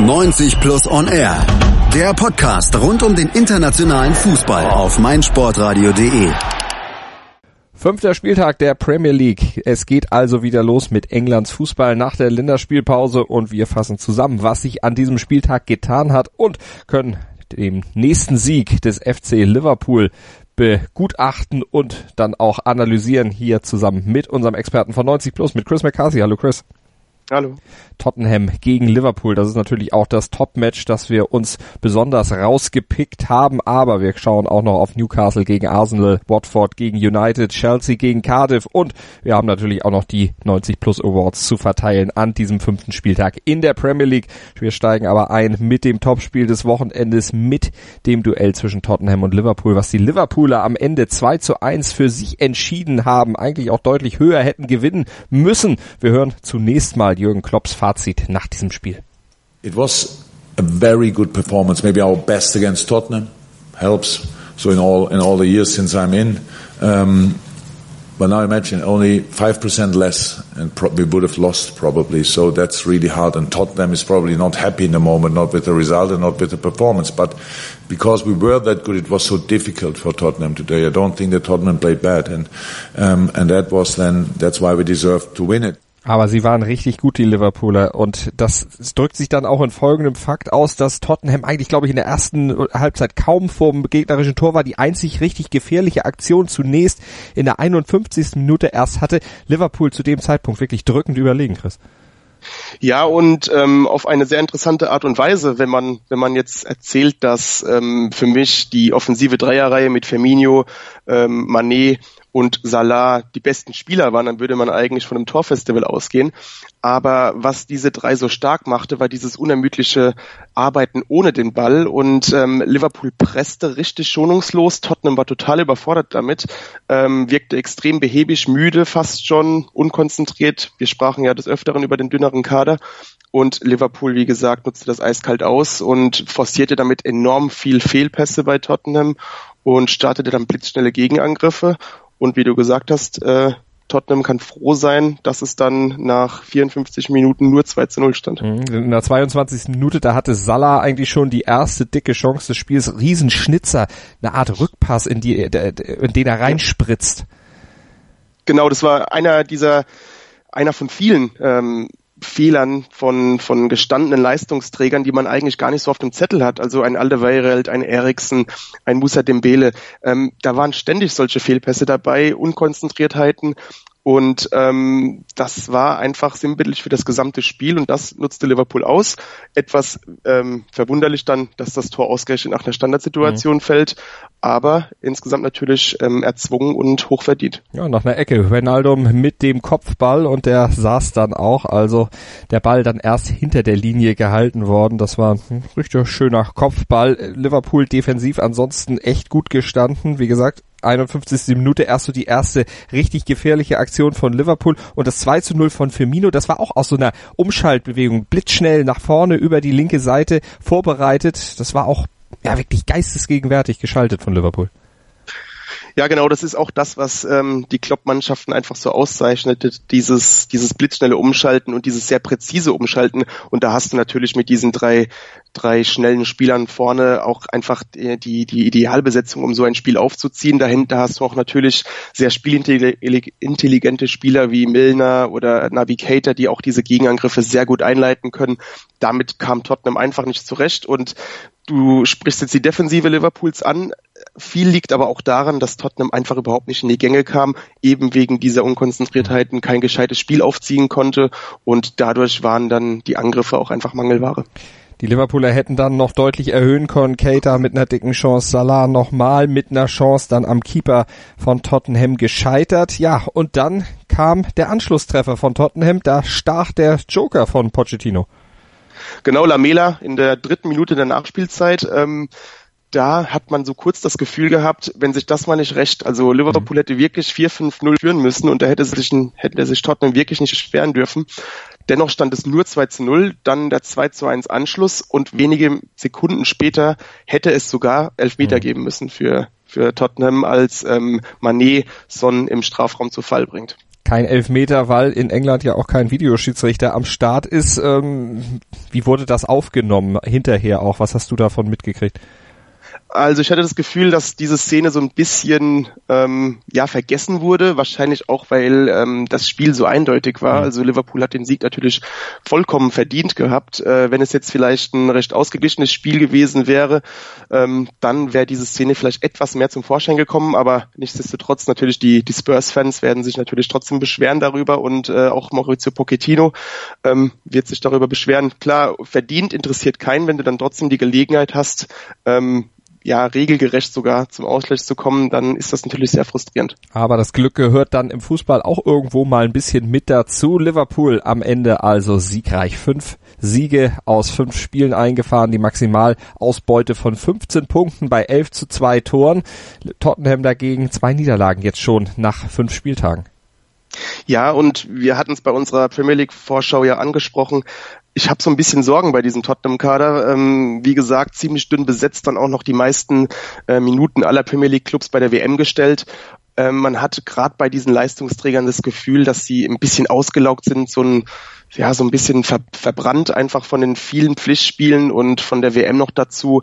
90 Plus On Air. Der Podcast rund um den internationalen Fußball auf meinsportradio.de. Fünfter Spieltag der Premier League. Es geht also wieder los mit Englands Fußball nach der Länderspielpause und wir fassen zusammen, was sich an diesem Spieltag getan hat und können dem nächsten Sieg des FC Liverpool begutachten und dann auch analysieren hier zusammen mit unserem Experten von 90 Plus, mit Chris McCarthy. Hallo Chris. Hallo. Tottenham gegen Liverpool. Das ist natürlich auch das Top-Match, das wir uns besonders rausgepickt haben. Aber wir schauen auch noch auf Newcastle gegen Arsenal, Watford gegen United, Chelsea gegen Cardiff und wir haben natürlich auch noch die 90 Plus Awards zu verteilen an diesem fünften Spieltag in der Premier League. Wir steigen aber ein mit dem Topspiel des Wochenendes, mit dem Duell zwischen Tottenham und Liverpool, was die Liverpooler am Ende 2 zu 1 für sich entschieden haben, eigentlich auch deutlich höher hätten gewinnen müssen. Wir hören zunächst mal Jürgen Klopps Fazit nach diesem Spiel. It was a very good performance, maybe our best against Tottenham. Helps. So in all in all the years since I'm in, um, but now imagine only five percent less, and we would have lost probably. So that's really hard. And Tottenham is probably not happy in the moment, not with the result and not with the performance. But because we were that good, it was so difficult for Tottenham today. I don't think that Tottenham played bad, and um, and that was then that's why we deserved to win it. Aber sie waren richtig gut, die Liverpooler. Und das drückt sich dann auch in folgendem Fakt aus, dass Tottenham eigentlich, glaube ich, in der ersten Halbzeit kaum vorm gegnerischen Tor war. Die einzig richtig gefährliche Aktion zunächst in der 51. Minute erst hatte. Liverpool zu dem Zeitpunkt wirklich drückend überlegen, Chris. Ja, und ähm, auf eine sehr interessante Art und Weise, wenn man, wenn man jetzt erzählt, dass ähm, für mich die offensive Dreierreihe mit Firmino, ähm, Manet und Salah die besten Spieler waren, dann würde man eigentlich von einem Torfestival ausgehen. Aber was diese drei so stark machte, war dieses unermüdliche Arbeiten ohne den Ball und ähm, Liverpool presste richtig schonungslos. Tottenham war total überfordert damit, ähm, wirkte extrem behäbig, müde, fast schon unkonzentriert. Wir sprachen ja des Öfteren über den dünneren Kader. Und Liverpool, wie gesagt, nutzte das eiskalt aus und forcierte damit enorm viel Fehlpässe bei Tottenham und startete dann blitzschnelle Gegenangriffe. Und wie du gesagt hast, äh, Tottenham kann froh sein, dass es dann nach 54 Minuten nur 2 zu 0 stand. Mhm. In der 22. Minute, da hatte Salah eigentlich schon die erste dicke Chance des Spiels. Riesenschnitzer, eine Art Rückpass, in, die, in den er reinspritzt. Genau, das war einer dieser, einer von vielen ähm, Fehlern von, von gestandenen Leistungsträgern, die man eigentlich gar nicht so auf dem Zettel hat. Also ein Alderweireld, ein Eriksen, ein Musa Dembele. Ähm, da waren ständig solche Fehlpässe dabei, Unkonzentriertheiten. Und ähm, das war einfach sinnbildlich für das gesamte Spiel und das nutzte Liverpool aus. Etwas ähm, verwunderlich dann, dass das Tor ausgerechnet nach einer Standardsituation mhm. fällt, aber insgesamt natürlich ähm, erzwungen und hochverdient. Ja, nach einer Ecke. Ronaldum mit dem Kopfball und der saß dann auch, also der Ball dann erst hinter der Linie gehalten worden. Das war ein richtig schöner Kopfball. Liverpool defensiv ansonsten echt gut gestanden. Wie gesagt, 51. Minute erst so die erste richtig gefährliche Aktion von Liverpool und das 2 zu 0 von Firmino, das war auch aus so einer Umschaltbewegung, blitzschnell nach vorne über die linke Seite vorbereitet. Das war auch ja wirklich geistesgegenwärtig geschaltet von Liverpool. Ja, genau, das ist auch das, was ähm, die Klopp-Mannschaften einfach so auszeichnet, dieses, dieses blitzschnelle Umschalten und dieses sehr präzise Umschalten. Und da hast du natürlich mit diesen drei, drei schnellen Spielern vorne auch einfach die, die, die Idealbesetzung, um so ein Spiel aufzuziehen. Dahinter hast du auch natürlich sehr spielintelligente Spieler wie Milner oder Navigator, die auch diese Gegenangriffe sehr gut einleiten können. Damit kam Tottenham einfach nicht zurecht und Du sprichst jetzt die Defensive Liverpools an. Viel liegt aber auch daran, dass Tottenham einfach überhaupt nicht in die Gänge kam, eben wegen dieser Unkonzentriertheiten kein gescheites Spiel aufziehen konnte und dadurch waren dann die Angriffe auch einfach Mangelware. Die Liverpooler hätten dann noch deutlich erhöhen können. Keita mit einer dicken Chance, Salah nochmal mit einer Chance, dann am Keeper von Tottenham gescheitert. Ja, und dann kam der Anschlusstreffer von Tottenham. Da stach der Joker von Pochettino. Genau, Lamela in der dritten Minute der Nachspielzeit. Ähm, da hat man so kurz das Gefühl gehabt, wenn sich das mal nicht recht, also Liverpool hätte wirklich 4-5-0 führen müssen und da hätte sich, hätte sich Tottenham wirklich nicht beschweren dürfen. Dennoch stand es nur 2 zu 0, dann der 2 zu 1 Anschluss und wenige Sekunden später hätte es sogar Elfmeter mhm. geben müssen für, für Tottenham, als ähm, Manet Son im Strafraum zu Fall bringt. kein Elfmeter, weil in England ja auch kein Videoschiedsrichter am Start ist. Ähm, wie wurde das aufgenommen hinterher auch? Was hast du davon mitgekriegt? Also ich hatte das Gefühl, dass diese Szene so ein bisschen ähm, ja vergessen wurde, wahrscheinlich auch, weil ähm, das Spiel so eindeutig war. Mhm. Also Liverpool hat den Sieg natürlich vollkommen verdient gehabt. Äh, wenn es jetzt vielleicht ein recht ausgeglichenes Spiel gewesen wäre, ähm, dann wäre diese Szene vielleicht etwas mehr zum Vorschein gekommen. Aber nichtsdestotrotz natürlich die, die Spurs-Fans werden sich natürlich trotzdem beschweren darüber und äh, auch Maurizio Pochettino ähm, wird sich darüber beschweren. Klar, verdient interessiert keinen, wenn du dann trotzdem die Gelegenheit hast, ähm, ja, regelgerecht sogar zum Ausgleich zu kommen, dann ist das natürlich sehr frustrierend. Aber das Glück gehört dann im Fußball auch irgendwo mal ein bisschen mit dazu. Liverpool am Ende also siegreich. Fünf Siege aus fünf Spielen eingefahren, die Maximalausbeute von 15 Punkten bei 11 zu 2 Toren. Tottenham dagegen zwei Niederlagen jetzt schon nach fünf Spieltagen. Ja, und wir hatten es bei unserer Premier League Vorschau ja angesprochen ich habe so ein bisschen Sorgen bei diesem Tottenham-Kader. Ähm, wie gesagt, ziemlich dünn besetzt, dann auch noch die meisten äh, Minuten aller Premier League-Clubs bei der WM gestellt. Ähm, man hat gerade bei diesen Leistungsträgern das Gefühl, dass sie ein bisschen ausgelaugt sind, so ein ja so ein bisschen ver verbrannt einfach von den vielen Pflichtspielen und von der WM noch dazu.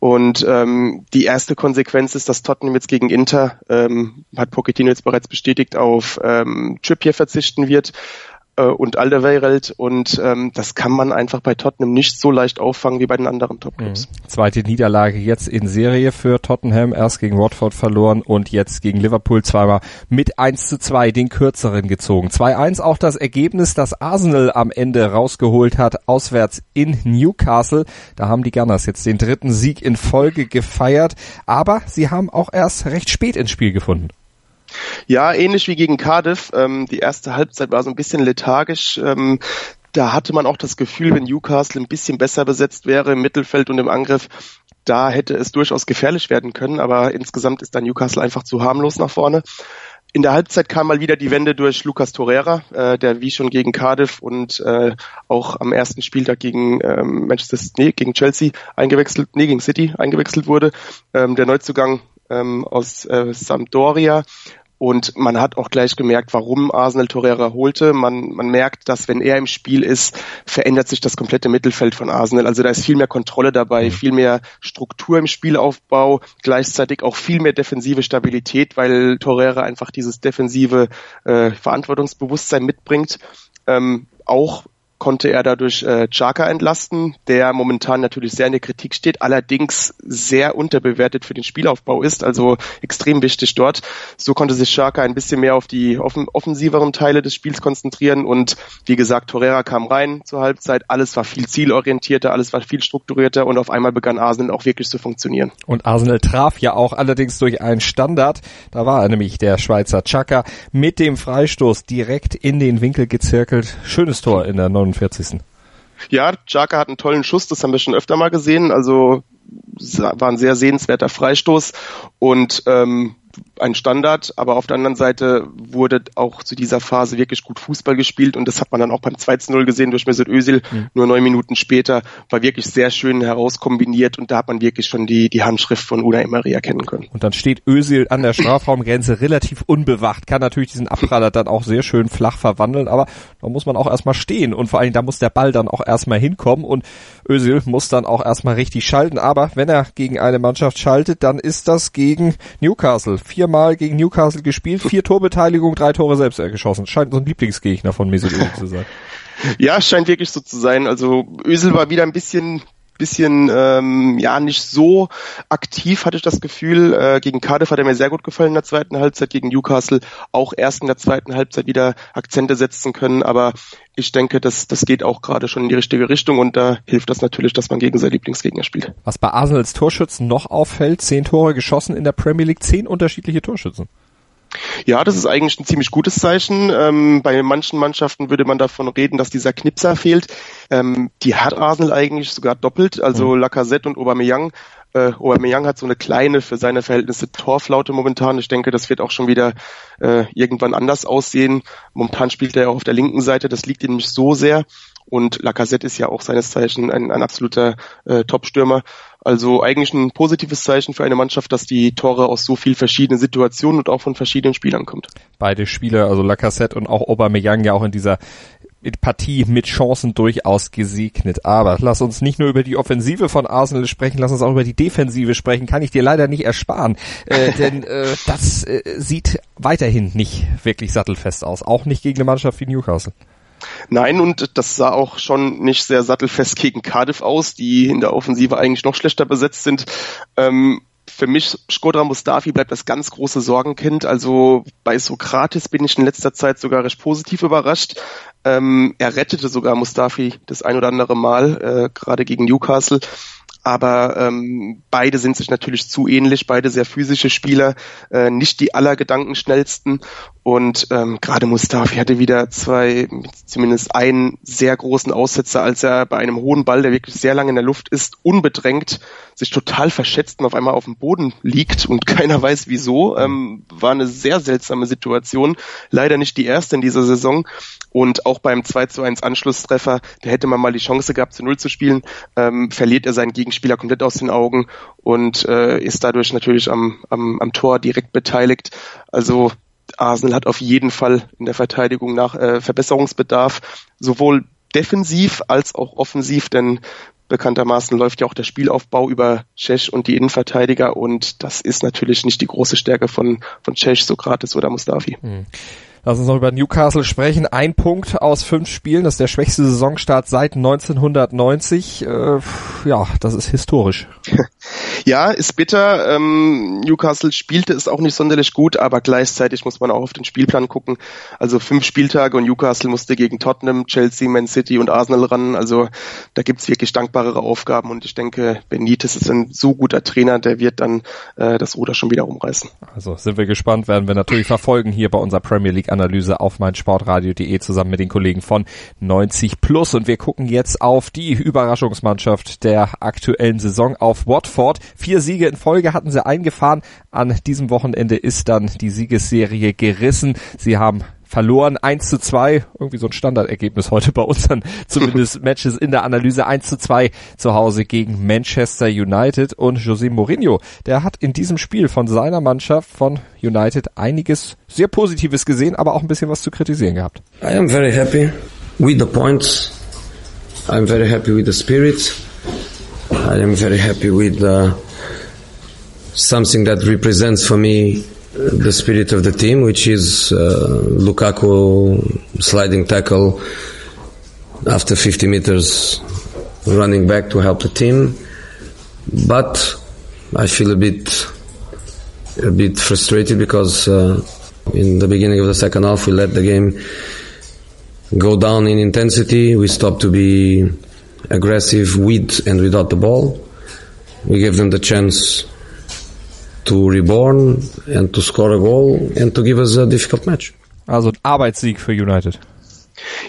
Und ähm, die erste Konsequenz ist, dass Tottenham jetzt gegen Inter, ähm, hat Pochettino jetzt bereits bestätigt, auf ähm, Trippier verzichten wird äh, und Alderweireld und ähm, das kann man einfach bei Tottenham nicht so leicht auffangen wie bei den anderen Topclubs. Mhm. Zweite Niederlage jetzt in Serie für Tottenham, erst gegen Watford verloren und jetzt gegen Liverpool zweimal mit 1 zu 2 den kürzeren gezogen. 2-1 auch das Ergebnis, das Arsenal am Ende rausgeholt hat, auswärts in Newcastle. Da haben die Gunners jetzt den dritten Sieg in Folge gefeiert, aber sie haben auch erst recht spät ins Spiel gefunden. Ja, ähnlich wie gegen Cardiff. Ähm, die erste Halbzeit war so ein bisschen lethargisch. Ähm, da hatte man auch das Gefühl, wenn Newcastle ein bisschen besser besetzt wäre im Mittelfeld und im Angriff, da hätte es durchaus gefährlich werden können. Aber insgesamt ist da Newcastle einfach zu harmlos nach vorne. In der Halbzeit kam mal wieder die Wende durch Lucas Torreira, äh, der wie schon gegen Cardiff und äh, auch am ersten Spieltag gegen ähm, Manchester, nee, gegen Chelsea eingewechselt, nee, gegen City eingewechselt wurde. Ähm, der Neuzugang ähm, aus äh, Sampdoria und man hat auch gleich gemerkt, warum Arsenal Torreira holte. Man, man merkt, dass wenn er im Spiel ist, verändert sich das komplette Mittelfeld von Arsenal. Also da ist viel mehr Kontrolle dabei, mhm. viel mehr Struktur im Spielaufbau, gleichzeitig auch viel mehr defensive Stabilität, weil Torreira einfach dieses defensive äh, Verantwortungsbewusstsein mitbringt. Ähm, auch konnte er dadurch äh, Chaka entlasten, der momentan natürlich sehr in der Kritik steht, allerdings sehr unterbewertet für den Spielaufbau ist, also extrem wichtig dort. So konnte sich Chaka ein bisschen mehr auf die offen offensiveren Teile des Spiels konzentrieren und wie gesagt, Torreira kam rein zur Halbzeit, alles war viel zielorientierter, alles war viel strukturierter und auf einmal begann Arsenal auch wirklich zu funktionieren. Und Arsenal traf ja auch allerdings durch einen Standard, da war nämlich der Schweizer Chaka mit dem Freistoß direkt in den Winkel gezirkelt. Schönes Tor in der 49. Ja, Jaka hat einen tollen Schuss, das haben wir schon öfter mal gesehen. Also war ein sehr sehenswerter Freistoß und ähm, ein Standard, aber auf der anderen Seite wurde auch zu dieser Phase wirklich gut Fußball gespielt und das hat man dann auch beim 2-0 gesehen durch Mesut Özil, mhm. nur neun Minuten später, war wirklich sehr schön herauskombiniert und da hat man wirklich schon die, die Handschrift von Una Emery erkennen können. Und dann steht Özil an der Strafraumgrenze relativ unbewacht, kann natürlich diesen Abpraller dann auch sehr schön flach verwandeln, aber da muss man auch erstmal stehen und vor allem da muss der Ball dann auch erstmal hinkommen und Özil muss dann auch erstmal richtig schalten, aber wenn er gegen eine Mannschaft schaltet, dann ist das gegen Newcastle viermal gegen Newcastle gespielt, vier Torbeteiligung, drei Tore selbst geschossen. Scheint so ein Lieblingsgegner von Mesut Özil zu sein. Ja, scheint wirklich so zu sein. Also Özil war wieder ein bisschen bisschen ähm, ja nicht so aktiv, hatte ich das Gefühl. Äh, gegen Cardiff hat er mir sehr gut gefallen in der zweiten Halbzeit, gegen Newcastle auch erst in der zweiten Halbzeit wieder Akzente setzen können. Aber ich denke, das, das geht auch gerade schon in die richtige Richtung und da hilft das natürlich, dass man gegen seinen Lieblingsgegner spielt. Was bei Arsenals Torschützen noch auffällt, zehn Tore geschossen in der Premier League, zehn unterschiedliche Torschützen. Ja, das ist eigentlich ein ziemlich gutes Zeichen. Ähm, bei manchen Mannschaften würde man davon reden, dass dieser Knipser fehlt. Ähm, die hat Arsenal eigentlich sogar doppelt, also mhm. Lacazette und Aubameyang. Äh, Aubameyang hat so eine kleine, für seine Verhältnisse Torflaute momentan. Ich denke, das wird auch schon wieder äh, irgendwann anders aussehen. Momentan spielt er auch auf der linken Seite, das liegt ihm nicht so sehr. Und Lacazette ist ja auch seines Zeichen ein, ein absoluter äh, Top-Stürmer. Also eigentlich ein positives Zeichen für eine Mannschaft, dass die Tore aus so viel verschiedenen Situationen und auch von verschiedenen Spielern kommt. Beide Spieler, also Lacassette und auch Aubameyang ja auch in dieser Partie mit Chancen durchaus gesegnet. Aber lass uns nicht nur über die Offensive von Arsenal sprechen, lass uns auch über die Defensive sprechen. Kann ich dir leider nicht ersparen, äh, denn äh, das äh, sieht weiterhin nicht wirklich sattelfest aus. Auch nicht gegen eine Mannschaft wie Newcastle. Nein, und das sah auch schon nicht sehr sattelfest gegen Cardiff aus, die in der Offensive eigentlich noch schlechter besetzt sind. Ähm, für mich, Skodra Mustafi bleibt das ganz große Sorgenkind. Also bei Sokrates bin ich in letzter Zeit sogar recht positiv überrascht. Ähm, er rettete sogar Mustafi das ein oder andere Mal, äh, gerade gegen Newcastle aber ähm, beide sind sich natürlich zu ähnlich, beide sehr physische Spieler, äh, nicht die allergedankenschnellsten und ähm, gerade Mustafi hatte wieder zwei, zumindest einen sehr großen Aussetzer, als er bei einem hohen Ball, der wirklich sehr lange in der Luft ist, unbedrängt sich total verschätzt und auf einmal auf dem Boden liegt und keiner weiß wieso. Ähm, war eine sehr seltsame Situation. Leider nicht die erste in dieser Saison. Und auch beim 2 zu 1 Anschlusstreffer, da hätte man mal die Chance gehabt, zu Null zu spielen, ähm, verliert er seinen Gegenspieler komplett aus den Augen und äh, ist dadurch natürlich am, am, am Tor direkt beteiligt. Also Arsenal hat auf jeden Fall in der Verteidigung nach äh, Verbesserungsbedarf, sowohl defensiv als auch offensiv, denn bekanntermaßen läuft ja auch der Spielaufbau über Cech und die Innenverteidiger und das ist natürlich nicht die große Stärke von, von Cech, Sokrates oder Mustafi. Mhm. Lass uns noch über Newcastle sprechen. Ein Punkt aus fünf Spielen, das ist der schwächste Saisonstart seit 1990. Äh, ja, das ist historisch. Ja, ist bitter. Ähm, Newcastle spielte es auch nicht sonderlich gut, aber gleichzeitig muss man auch auf den Spielplan gucken. Also fünf Spieltage und Newcastle musste gegen Tottenham, Chelsea, Man City und Arsenal ran. Also da gibt's wirklich dankbarere Aufgaben und ich denke, Benitez ist ein so guter Trainer, der wird dann äh, das Ruder schon wieder umreißen. Also sind wir gespannt, werden wir natürlich verfolgen hier bei unserer Premier League Analyse auf meinsportradio.de zusammen mit den Kollegen von 90 Plus und wir gucken jetzt auf die Überraschungsmannschaft der aktuellen Saison auf Watford. Vier Siege in Folge hatten sie eingefahren. An diesem Wochenende ist dann die Siegesserie gerissen. Sie haben verloren 1 zu 2, irgendwie so ein Standardergebnis heute bei unseren zumindest Matches in der Analyse 1 zu 2 zu Hause gegen Manchester United und José Mourinho, der hat in diesem Spiel von seiner Mannschaft von United einiges sehr Positives gesehen, aber auch ein bisschen was zu kritisieren gehabt. I am very happy with the points. I'm very happy with the spirit. I am very happy with uh, something that represents for me the spirit of the team, which is uh, Lukaku sliding tackle after 50 meters running back to help the team. But I feel a bit a bit frustrated because uh, in the beginning of the second half we let the game go down in intensity. We stopped to be aggressive with and without the ball. We gave them the chance to reborn and to score a goal and to give us a difficult match. Also Arbeitssieg für United.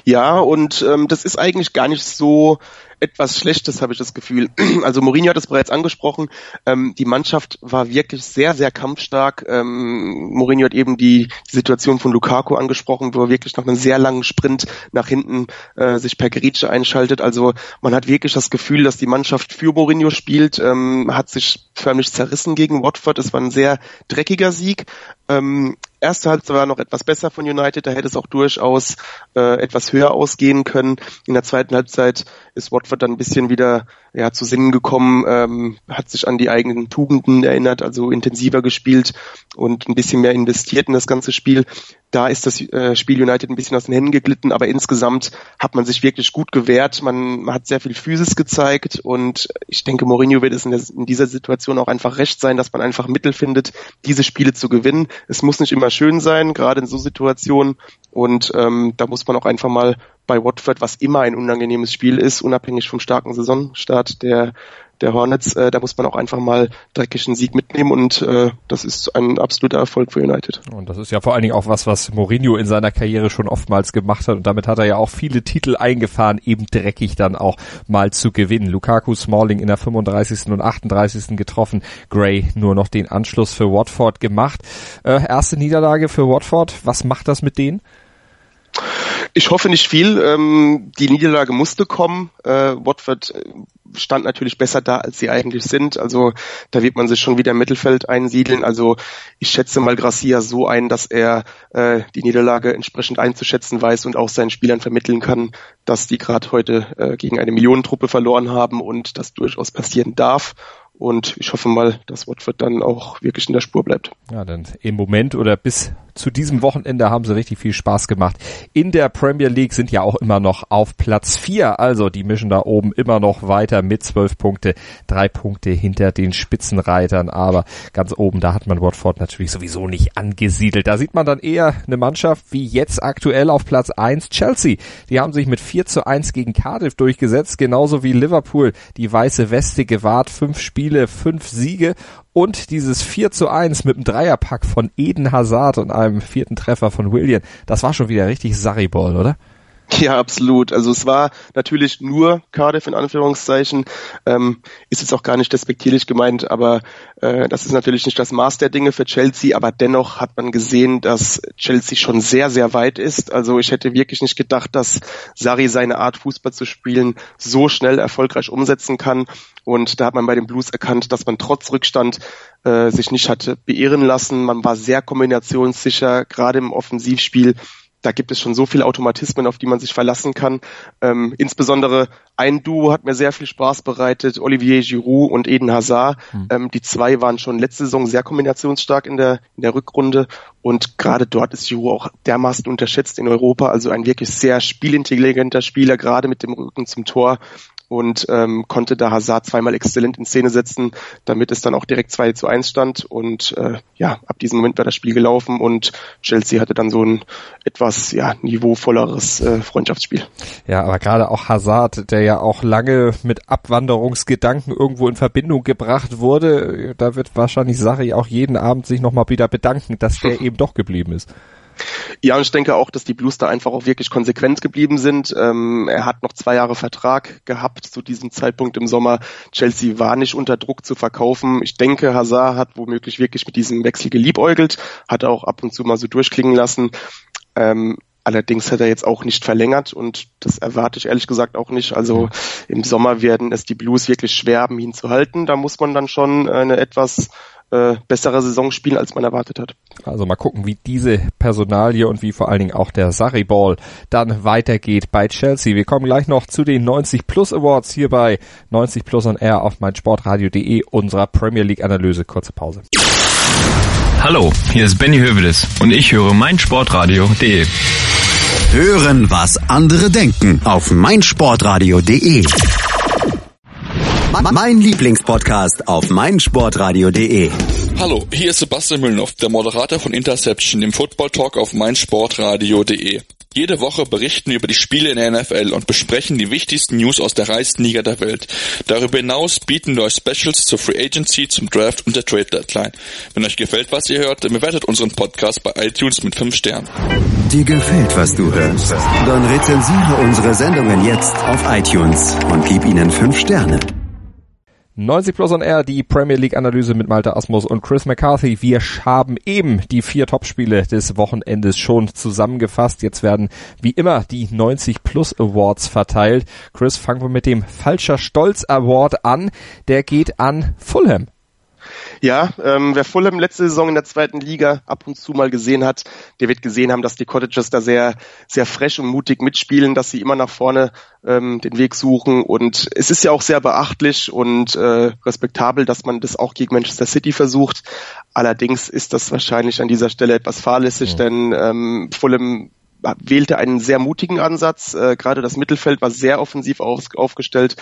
Ja, und ähm, das ist eigentlich gar nicht so etwas Schlechtes, habe ich das Gefühl. Also Mourinho hat es bereits angesprochen. Ähm, die Mannschaft war wirklich sehr, sehr kampfstark. Ähm, Mourinho hat eben die, die, Situation von Lukaku angesprochen, wo er wirklich nach einem sehr langen Sprint nach hinten äh, sich per Gritsche einschaltet. Also man hat wirklich das Gefühl, dass die Mannschaft für Mourinho spielt, ähm, hat sich förmlich zerrissen gegen Watford. Es war ein sehr dreckiger Sieg. Ähm, erste Halbzeit war noch etwas besser von United, da hätte es auch durchaus äh, etwas höher ausgehen können. In der zweiten Halbzeit ist Watford dann ein bisschen wieder ja, zu Sinnen gekommen, ähm, hat sich an die eigenen Tugenden erinnert, also intensiver gespielt und ein bisschen mehr investiert in das ganze Spiel. Da ist das äh, Spiel United ein bisschen aus den Händen geglitten, aber insgesamt hat man sich wirklich gut gewehrt. Man, man hat sehr viel Physis gezeigt und ich denke, Mourinho wird es in, der, in, dieser Situation auch einfach recht sein, dass man einfach Mittel findet, diese Spiele zu gewinnen. Es muss nicht immer schön sein, gerade in so Situationen. Und ähm, da muss man auch einfach mal bei Watford, was immer ein unangenehmes Spiel ist, unabhängig vom starken Saisonstart der der Hornets, äh, da muss man auch einfach mal dreckigen Sieg mitnehmen und äh, das ist ein absoluter Erfolg für United. Und das ist ja vor allen Dingen auch was, was Mourinho in seiner Karriere schon oftmals gemacht hat und damit hat er ja auch viele Titel eingefahren, eben dreckig dann auch mal zu gewinnen. Lukaku Smalling in der 35. und 38. getroffen, Gray nur noch den Anschluss für Watford gemacht. Äh, erste Niederlage für Watford, was macht das mit denen? Ich hoffe nicht viel. Ähm, die Niederlage musste kommen. Äh, Watford äh, stand natürlich besser da, als sie eigentlich sind. Also da wird man sich schon wieder im Mittelfeld einsiedeln. Also ich schätze mal Gracia so ein, dass er äh, die Niederlage entsprechend einzuschätzen weiß und auch seinen Spielern vermitteln kann, dass die gerade heute äh, gegen eine Millionentruppe verloren haben und das durchaus passieren darf. Und ich hoffe mal, dass Watford dann auch wirklich in der Spur bleibt. Ja, dann im Moment oder bis zu diesem Wochenende haben sie richtig viel Spaß gemacht. In der Premier League sind ja auch immer noch auf Platz vier. Also die mischen da oben immer noch weiter mit zwölf Punkte, drei Punkte hinter den Spitzenreitern. Aber ganz oben, da hat man Watford natürlich sowieso nicht angesiedelt. Da sieht man dann eher eine Mannschaft wie jetzt aktuell auf Platz eins Chelsea. Die haben sich mit 4 zu 1 gegen Cardiff durchgesetzt, genauso wie Liverpool die weiße Weste gewahrt. Fünf Spiele, fünf Siege und dieses 4 zu 1 mit dem Dreierpack von Eden Hazard und einem vierten Treffer von William, das war schon wieder richtig Sarriball, oder? Ja, absolut. Also es war natürlich nur Cardiff in Anführungszeichen. Ähm, ist jetzt auch gar nicht despektierlich gemeint, aber äh, das ist natürlich nicht das Maß der Dinge für Chelsea. Aber dennoch hat man gesehen, dass Chelsea schon sehr, sehr weit ist. Also ich hätte wirklich nicht gedacht, dass Sarri seine Art Fußball zu spielen so schnell erfolgreich umsetzen kann. Und da hat man bei den Blues erkannt, dass man trotz Rückstand äh, sich nicht hatte beirren lassen. Man war sehr kombinationssicher, gerade im Offensivspiel da gibt es schon so viele Automatismen, auf die man sich verlassen kann. Ähm, insbesondere ein Duo hat mir sehr viel Spaß bereitet, Olivier Giroud und Eden Hazard. Mhm. Ähm, die zwei waren schon letzte Saison sehr kombinationsstark in der, in der Rückrunde und gerade dort ist Giroud auch dermaßen unterschätzt in Europa. Also ein wirklich sehr spielintelligenter Spieler, gerade mit dem Rücken zum Tor und ähm, konnte da Hazard zweimal exzellent in Szene setzen, damit es dann auch direkt 2 zu 1 stand und äh, ja, ab diesem Moment war das Spiel gelaufen und Chelsea hatte dann so ein etwas ja, niveauvolleres äh, Freundschaftsspiel. Ja, aber gerade auch Hazard, der ja auch lange mit Abwanderungsgedanken irgendwo in Verbindung gebracht wurde, da wird wahrscheinlich Sari auch jeden Abend sich nochmal wieder bedanken, dass der eben doch geblieben ist. Ja, und ich denke auch, dass die Blues da einfach auch wirklich konsequent geblieben sind. Ähm, er hat noch zwei Jahre Vertrag gehabt zu diesem Zeitpunkt im Sommer. Chelsea war nicht unter Druck zu verkaufen. Ich denke, Hazard hat womöglich wirklich mit diesem Wechsel geliebäugelt, hat auch ab und zu mal so durchklingen lassen. Ähm, Allerdings hat er jetzt auch nicht verlängert und das erwarte ich ehrlich gesagt auch nicht. Also im Sommer werden es die Blues wirklich schwer haben, ihn zu halten. Da muss man dann schon eine etwas äh, bessere Saison spielen, als man erwartet hat. Also mal gucken, wie diese Personalie und wie vor allen Dingen auch der Sarri Ball dann weitergeht bei Chelsea. Wir kommen gleich noch zu den 90 Plus Awards hier bei 90 Plus on Air auf meinsportradio.de unserer Premier League Analyse. Kurze Pause. Hallo, hier ist Benny Hövedes und ich höre meinsportradio.de. Hören, was andere denken auf meinsportradio.de. Mein Lieblingspodcast auf meinsportradio.de. Hallo, hier ist Sebastian Müllnow, der Moderator von Interception, dem Football Talk auf meinsportradio.de. Jede Woche berichten wir über die Spiele in der NFL und besprechen die wichtigsten News aus der reichsten Liga der Welt. Darüber hinaus bieten wir euch Specials zur Free Agency, zum Draft und der Trade Deadline. Wenn euch gefällt, was ihr hört, dann bewertet unseren Podcast bei iTunes mit 5 Sternen. Dir gefällt, was du hörst? Dann rezensiere unsere Sendungen jetzt auf iTunes und gib ihnen 5 Sterne. 90 Plus on Air, die Premier League Analyse mit Malte Asmus und Chris McCarthy. Wir haben eben die vier Topspiele des Wochenendes schon zusammengefasst. Jetzt werden wie immer die 90 Plus Awards verteilt. Chris, fangen wir mit dem Falscher Stolz Award an. Der geht an Fulham. Ja, ähm, wer Fulham letzte Saison in der zweiten Liga ab und zu mal gesehen hat, der wird gesehen haben, dass die Cottagers da sehr, sehr fresh und mutig mitspielen, dass sie immer nach vorne ähm, den Weg suchen. Und es ist ja auch sehr beachtlich und äh, respektabel, dass man das auch gegen Manchester City versucht. Allerdings ist das wahrscheinlich an dieser Stelle etwas fahrlässig, mhm. denn ähm, Fulham wählte einen sehr mutigen Ansatz. Äh, gerade das Mittelfeld war sehr offensiv auf, aufgestellt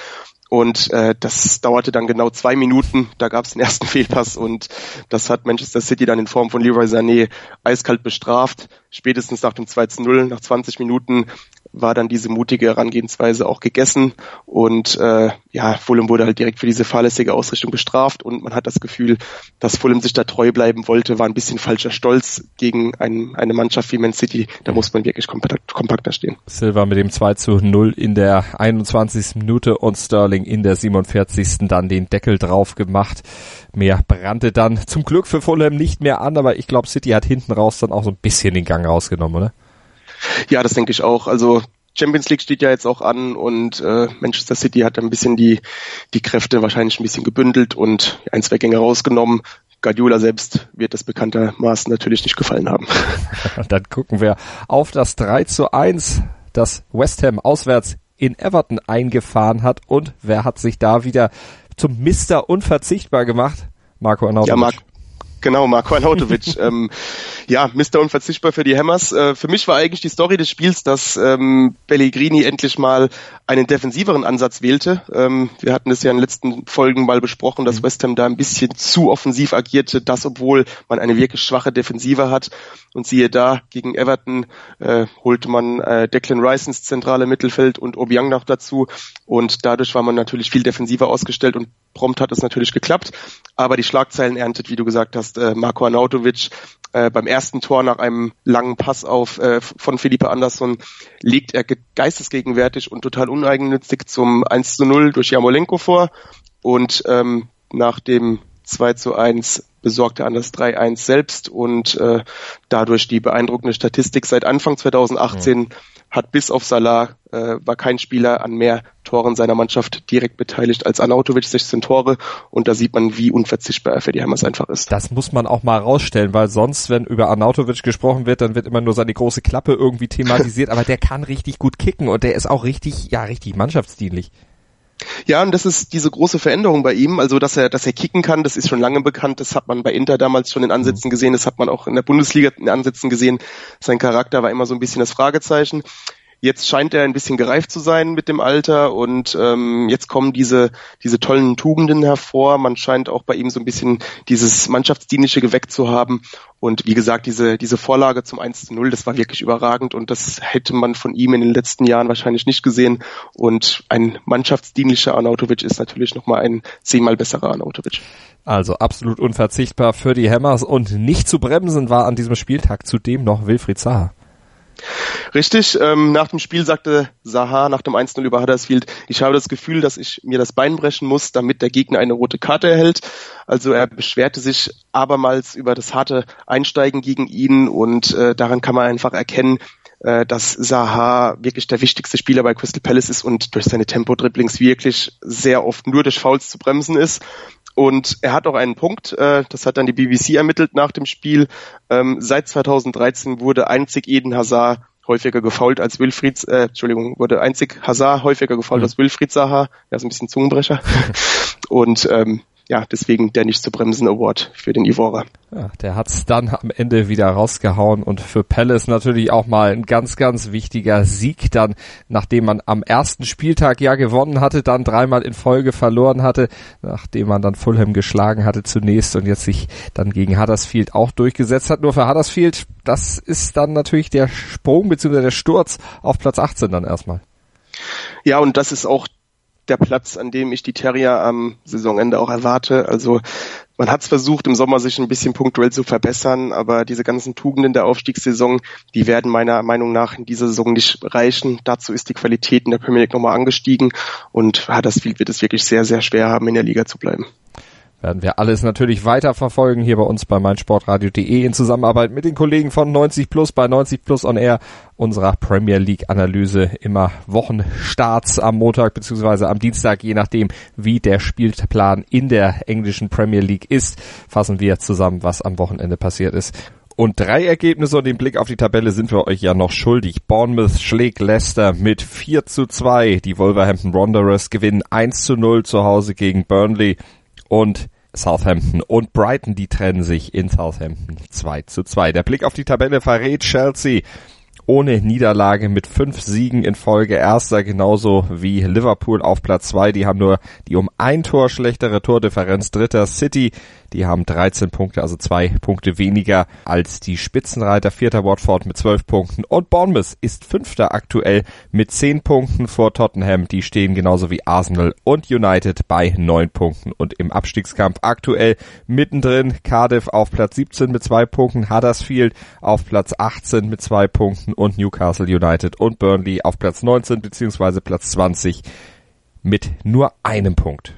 und äh, das dauerte dann genau zwei Minuten. Da gab es den ersten Fehlpass und das hat Manchester City dann in Form von Leroy Sané eiskalt bestraft. Spätestens nach dem 2 zu 0, nach 20 Minuten war dann diese mutige Herangehensweise auch gegessen und äh, ja, Fulham wurde halt direkt für diese fahrlässige Ausrichtung bestraft und man hat das Gefühl, dass Fulham sich da treu bleiben wollte, war ein bisschen falscher Stolz gegen ein, eine Mannschaft wie Man City, da muss man wirklich kompakt, kompakter stehen. Silva mit dem 2 zu 0 in der 21. Minute und Sterling in der 47. dann den Deckel drauf gemacht. Mehr brannte dann zum Glück für Fulham nicht mehr an, aber ich glaube City hat hinten raus dann auch so ein bisschen den Gang rausgenommen, oder? Ja, das denke ich auch. Also Champions League steht ja jetzt auch an und äh, Manchester City hat ein bisschen die, die Kräfte wahrscheinlich ein bisschen gebündelt und ein, zwei Gänge rausgenommen. Guardiola selbst wird das bekanntermaßen natürlich nicht gefallen haben. Dann gucken wir auf das 3 zu 1, das West Ham auswärts in Everton eingefahren hat und wer hat sich da wieder zum Mister unverzichtbar gemacht? Marco Arnautovic. Ja, Marc Genau, Marco Arnautovic. ähm, ja, Mr. Unverzichtbar für die Hammers. Äh, für mich war eigentlich die Story des Spiels, dass ähm, Pellegrini endlich mal einen defensiveren Ansatz wählte. Ähm, wir hatten es ja in den letzten Folgen mal besprochen, dass mhm. West Ham da ein bisschen zu offensiv agierte, das obwohl man eine wirklich schwache Defensive hat. Und siehe da, gegen Everton äh, holte man äh, Declan Rice ins zentrale Mittelfeld und Obiang noch dazu. Und dadurch war man natürlich viel defensiver ausgestellt und prompt hat es natürlich geklappt. Aber die Schlagzeilen erntet, wie du gesagt hast, äh, Marco Arnautovic äh, beim ersten Tor nach einem langen Pass auf äh, von Felipe Andersson legt er geistesgegenwärtig und total uneigennützig zum 1 zu 0 durch Jamolenko vor. Und ähm, nach dem 2 zu 1 besorgte an das 3-1 selbst und äh, dadurch die beeindruckende Statistik seit Anfang 2018 mhm. Hat bis auf Salah äh, war kein Spieler an mehr Toren seiner Mannschaft direkt beteiligt als Anautovic 16 Tore und da sieht man, wie unverzichtbar er für die Hammers einfach ist. Das muss man auch mal rausstellen, weil sonst, wenn über Arnautovic gesprochen wird, dann wird immer nur seine große Klappe irgendwie thematisiert, aber der kann richtig gut kicken und der ist auch richtig, ja, richtig mannschaftsdienlich. Ja, und das ist diese große Veränderung bei ihm, also dass er, dass er kicken kann, das ist schon lange bekannt, das hat man bei Inter damals schon in Ansätzen gesehen, das hat man auch in der Bundesliga in Ansätzen gesehen. Sein Charakter war immer so ein bisschen das Fragezeichen. Jetzt scheint er ein bisschen gereift zu sein mit dem Alter und ähm, jetzt kommen diese, diese tollen Tugenden hervor. Man scheint auch bei ihm so ein bisschen dieses Mannschaftsdienliche geweckt zu haben. Und wie gesagt, diese, diese Vorlage zum 1 zu 0, das war wirklich überragend und das hätte man von ihm in den letzten Jahren wahrscheinlich nicht gesehen. Und ein mannschaftsdienlicher Arnautovic ist natürlich nochmal ein zehnmal besserer Arnautovic. Also absolut unverzichtbar für die Hammers und nicht zu bremsen war an diesem Spieltag zudem noch Wilfried Zaha. Richtig, ähm, nach dem Spiel sagte Saha nach dem 1-0 über Huddersfield, ich habe das Gefühl, dass ich mir das Bein brechen muss, damit der Gegner eine rote Karte erhält. Also er beschwerte sich abermals über das harte Einsteigen gegen ihn und äh, daran kann man einfach erkennen, äh, dass Saha wirklich der wichtigste Spieler bei Crystal Palace ist und durch seine Tempo-Dribblings wirklich sehr oft nur durch Fouls zu bremsen ist. Und er hat auch einen Punkt, äh, das hat dann die BBC ermittelt nach dem Spiel. Ähm, seit 2013 wurde einzig Eden Hazard häufiger gefault als Wilfried, äh, Entschuldigung, wurde einzig Hazard häufiger gefault mhm. als Wilfried Saha. Er ist ein bisschen Zungenbrecher. Und ähm, ja, deswegen der nicht zu bremsen Award für den Ivora. Ja, der hat's dann am Ende wieder rausgehauen und für Palace natürlich auch mal ein ganz, ganz wichtiger Sieg dann, nachdem man am ersten Spieltag ja gewonnen hatte, dann dreimal in Folge verloren hatte, nachdem man dann Fulham geschlagen hatte zunächst und jetzt sich dann gegen Huddersfield auch durchgesetzt hat. Nur für Huddersfield, das ist dann natürlich der Sprung bzw. der Sturz auf Platz 18 dann erstmal. Ja, und das ist auch der Platz, an dem ich die Terrier am Saisonende auch erwarte. Also man hat es versucht, im Sommer sich ein bisschen punktuell zu verbessern, aber diese ganzen Tugenden der Aufstiegssaison, die werden meiner Meinung nach in dieser Saison nicht reichen. Dazu ist die Qualität in der Premier League nochmal angestiegen und Huddersfield wird es wirklich sehr, sehr schwer haben, in der Liga zu bleiben werden wir alles natürlich weiter verfolgen hier bei uns bei meinsportradio.de in Zusammenarbeit mit den Kollegen von 90 Plus bei 90 Plus on Air unserer Premier League Analyse immer Wochenstarts am Montag beziehungsweise am Dienstag, je nachdem wie der Spielplan in der englischen Premier League ist, fassen wir zusammen, was am Wochenende passiert ist. Und drei Ergebnisse und den Blick auf die Tabelle sind wir euch ja noch schuldig. Bournemouth schlägt Leicester mit 4 zu 2. Die Wolverhampton Wanderers gewinnen 1 zu 0 zu Hause gegen Burnley und Southampton und Brighton, die trennen sich in Southampton 2 zu 2. Der Blick auf die Tabelle verrät Chelsea ohne Niederlage mit fünf Siegen in Folge erster, genauso wie Liverpool auf Platz zwei. Die haben nur die um ein Tor schlechtere Tordifferenz dritter City. Die haben 13 Punkte, also zwei Punkte weniger als die Spitzenreiter. Vierter Watford mit 12 Punkten und Bournemouth ist Fünfter aktuell mit 10 Punkten vor Tottenham. Die stehen genauso wie Arsenal und United bei 9 Punkten und im Abstiegskampf aktuell mittendrin. Cardiff auf Platz 17 mit 2 Punkten, Huddersfield auf Platz 18 mit 2 Punkten und Newcastle United und Burnley auf Platz 19 beziehungsweise Platz 20 mit nur einem Punkt.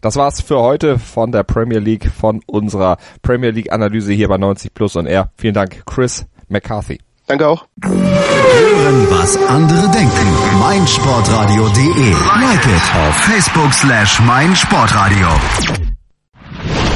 Das war's für heute von der Premier League, von unserer Premier League Analyse hier bei 90 Plus und R. Vielen Dank, Chris McCarthy. Danke auch. hören, was andere denken. meinsportradio.de. Like it auf Facebook slash meinsportradio.